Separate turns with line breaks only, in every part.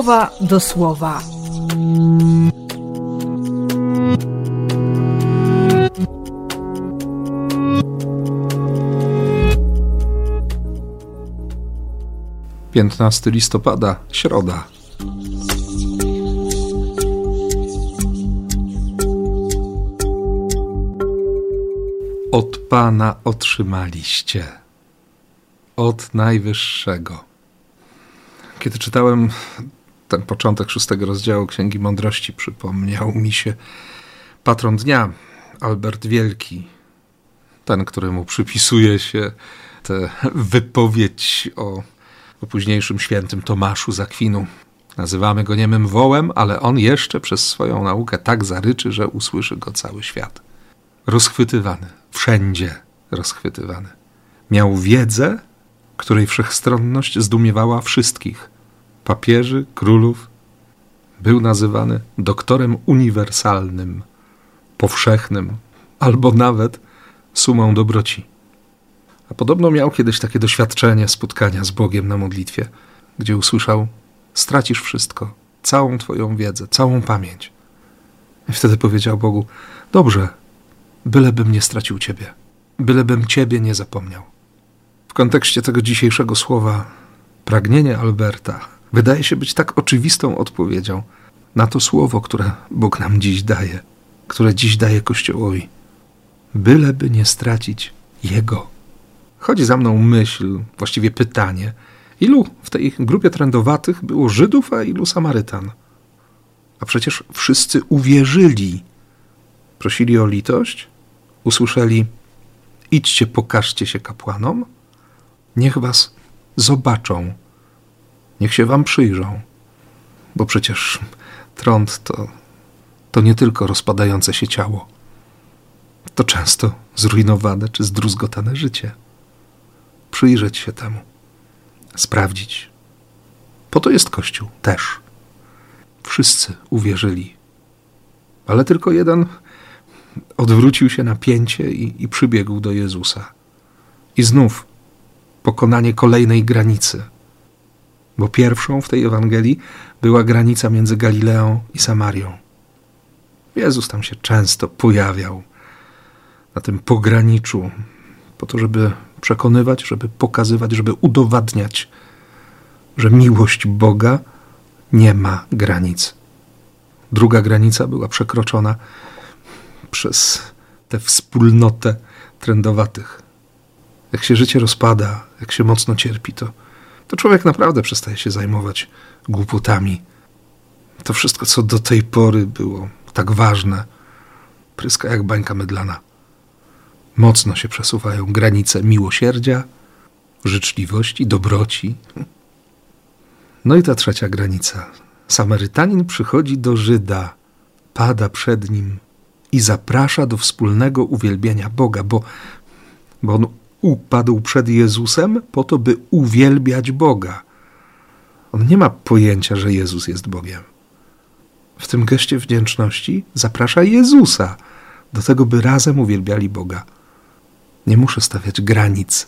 słowa do słowa.
Piętnasty listopada, środa. Od Pana otrzymaliście, od Najwyższego. Kiedy czytałem ten początek szóstego rozdziału Księgi Mądrości, przypomniał mi się patron dnia, Albert Wielki, ten, któremu przypisuje się tę wypowiedź o, o późniejszym świętym Tomaszu z Akwinu. Nazywamy go niemym wołem, ale on jeszcze przez swoją naukę tak zaryczy, że usłyszy go cały świat. Rozchwytywany, wszędzie rozchwytywany. Miał wiedzę, której wszechstronność zdumiewała wszystkich papieży, królów. Był nazywany doktorem uniwersalnym, powszechnym, albo nawet sumą dobroci. A podobno miał kiedyś takie doświadczenie spotkania z Bogiem na modlitwie, gdzie usłyszał: Stracisz wszystko, całą Twoją wiedzę, całą pamięć. I wtedy powiedział Bogu: Dobrze, bylebym nie stracił Ciebie, bylebym Ciebie nie zapomniał. W kontekście tego dzisiejszego słowa, pragnienie Alberta wydaje się być tak oczywistą odpowiedzią na to słowo, które Bóg nam dziś daje, które dziś daje Kościołowi. Byleby nie stracić Jego. Chodzi za mną myśl, właściwie pytanie, ilu w tej grupie trendowatych było Żydów, a ilu Samarytan? A przecież wszyscy uwierzyli. Prosili o litość, usłyszeli: Idźcie, pokażcie się kapłanom, niech was zobaczą, niech się wam przyjrzą, bo przecież trąd to, to nie tylko rozpadające się ciało, to często zrujnowane czy zdruzgotane życie. Przyjrzeć się temu, sprawdzić. Po to jest Kościół też. Wszyscy uwierzyli, ale tylko jeden odwrócił się na pięcie i, i przybiegł do Jezusa. I znów pokonanie kolejnej granicy. Bo pierwszą w tej Ewangelii była granica między Galileą i Samarią. Jezus tam się często pojawiał na tym pograniczu, po to, żeby przekonywać, żeby pokazywać, żeby udowadniać, że miłość Boga nie ma granic. Druga granica była przekroczona przez tę wspólnotę trendowatych. Jak się życie rozpada, jak się mocno cierpi, to, to człowiek naprawdę przestaje się zajmować głupotami. To wszystko, co do tej pory było tak ważne, pryska jak bańka mydlana. Mocno się przesuwają granice miłosierdzia, życzliwości, dobroci. No i ta trzecia granica. Samarytanin przychodzi do Żyda, pada przed nim i zaprasza do wspólnego uwielbienia Boga, bo, bo on upadł przed Jezusem po to, by uwielbiać Boga. On nie ma pojęcia, że Jezus jest Bogiem. W tym geście wdzięczności zaprasza Jezusa do tego, by razem uwielbiali Boga. Nie muszę stawiać granic,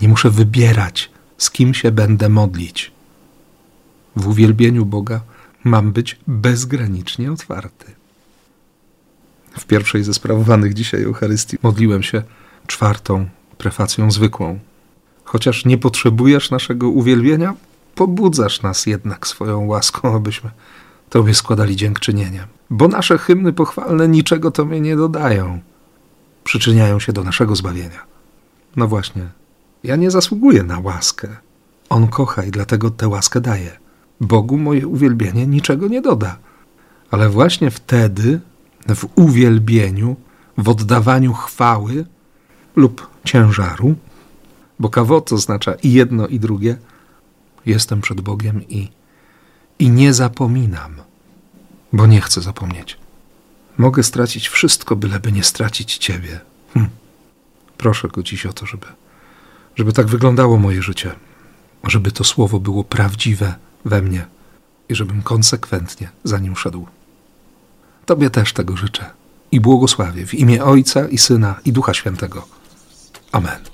nie muszę wybierać, z kim się będę modlić. W uwielbieniu Boga mam być bezgranicznie otwarty. W pierwszej ze sprawowanych dzisiaj Eucharystii modliłem się czwartą prefacją zwykłą. Chociaż nie potrzebujesz naszego uwielbienia, pobudzasz nas jednak swoją łaską, abyśmy Tobie składali dziękczynienie. Bo nasze hymny pochwalne niczego Tobie nie dodają. Przyczyniają się do naszego zbawienia. No właśnie, ja nie zasługuję na łaskę. On kocha i dlatego tę łaskę daje. Bogu moje uwielbienie niczego nie doda. Ale właśnie wtedy, w uwielbieniu, w oddawaniu chwały lub ciężaru, bo kawot oznacza i jedno, i drugie, jestem przed Bogiem i, i nie zapominam, bo nie chcę zapomnieć. Mogę stracić wszystko, byleby nie stracić Ciebie. Hm. Proszę go dziś o to, żeby, żeby tak wyglądało moje życie, żeby to słowo było prawdziwe we mnie i żebym konsekwentnie za nim szedł. Tobie też tego życzę i błogosławię w imię Ojca i Syna i Ducha Świętego. Amen.